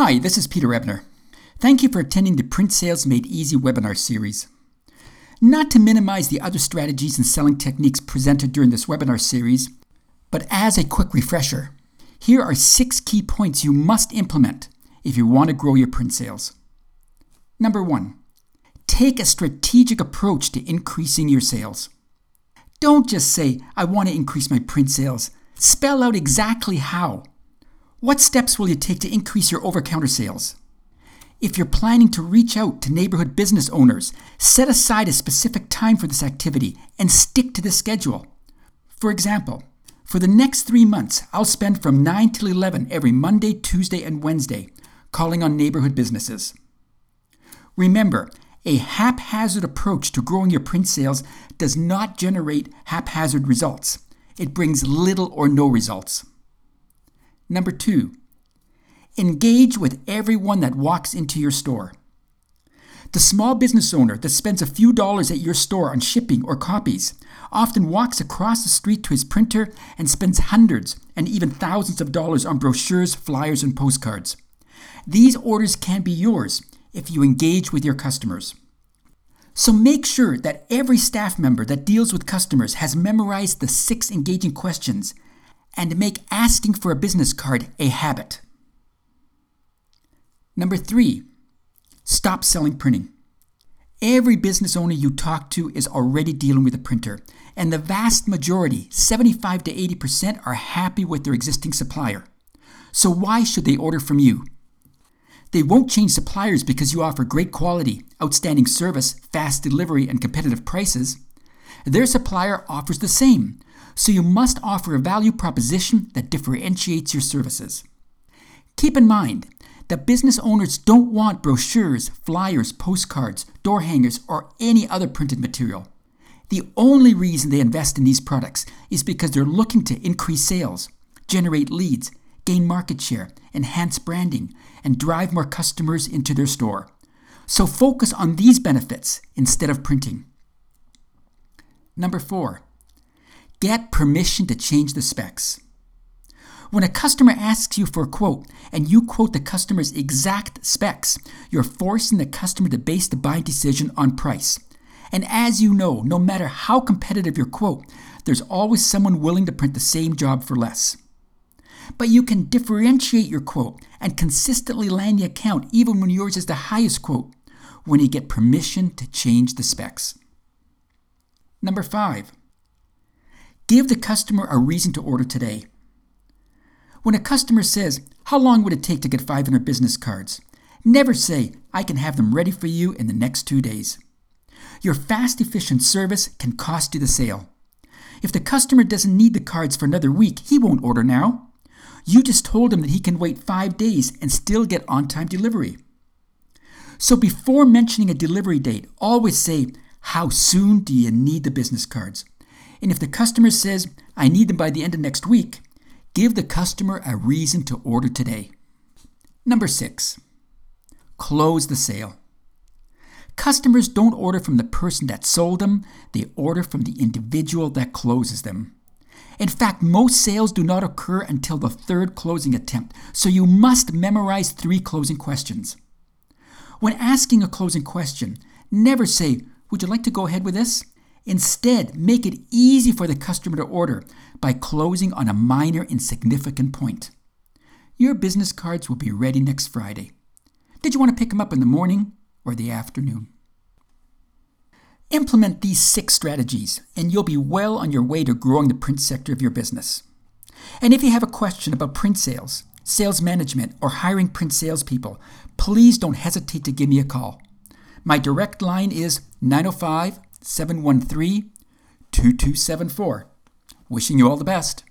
Hi, this is Peter Ebner. Thank you for attending the Print Sales Made Easy webinar series. Not to minimize the other strategies and selling techniques presented during this webinar series, but as a quick refresher, here are six key points you must implement if you want to grow your print sales. Number one, take a strategic approach to increasing your sales. Don't just say, I want to increase my print sales. Spell out exactly how. What steps will you take to increase your over counter sales? If you're planning to reach out to neighborhood business owners, set aside a specific time for this activity and stick to the schedule. For example, for the next three months, I'll spend from 9 till 11 every Monday, Tuesday, and Wednesday calling on neighborhood businesses. Remember, a haphazard approach to growing your print sales does not generate haphazard results. It brings little or no results. Number two, engage with everyone that walks into your store. The small business owner that spends a few dollars at your store on shipping or copies often walks across the street to his printer and spends hundreds and even thousands of dollars on brochures, flyers, and postcards. These orders can be yours if you engage with your customers. So make sure that every staff member that deals with customers has memorized the six engaging questions and make asking for a business card a habit. Number three, stop selling printing. Every business owner you talk to is already dealing with a printer, and the vast majority, 75 to 80%, are happy with their existing supplier. So why should they order from you? They won't change suppliers because you offer great quality, outstanding service, fast delivery, and competitive prices. Their supplier offers the same, so you must offer a value proposition that differentiates your services. Keep in mind that business owners don't want brochures, flyers, postcards, door hangers, or any other printed material. The only reason they invest in these products is because they're looking to increase sales, generate leads, gain market share, enhance branding, and drive more customers into their store. So focus on these benefits instead of printing. Number four, Get permission to change the specs. When a customer asks you for a quote and you quote the customer's exact specs, you're forcing the customer to base the buying decision on price. And as you know, no matter how competitive your quote, there's always someone willing to print the same job for less. But you can differentiate your quote and consistently land the account even when yours is the highest quote when you get permission to change the specs. Number five, Give the customer a reason to order today. When a customer says, How long would it take to get 500 business cards? Never say, I can have them ready for you in the next two days. Your fast, efficient service can cost you the sale. If the customer doesn't need the cards for another week, he won't order now. You just told him that he can wait five days and still get on time delivery. So before mentioning a delivery date, always say, How soon do you need the business cards? And if the customer says, I need them by the end of next week, give the customer a reason to order today. Number six, close the sale. Customers don't order from the person that sold them, they order from the individual that closes them. In fact, most sales do not occur until the third closing attempt, so you must memorize three closing questions. When asking a closing question, never say, Would you like to go ahead with this? Instead, make it easy for the customer to order by closing on a minor insignificant point. Your business cards will be ready next Friday. Did you want to pick them up in the morning or the afternoon? Implement these six strategies, and you'll be well on your way to growing the print sector of your business. And if you have a question about print sales, sales management, or hiring print salespeople, please don't hesitate to give me a call. My direct line is 905 713 2274. Wishing you all the best.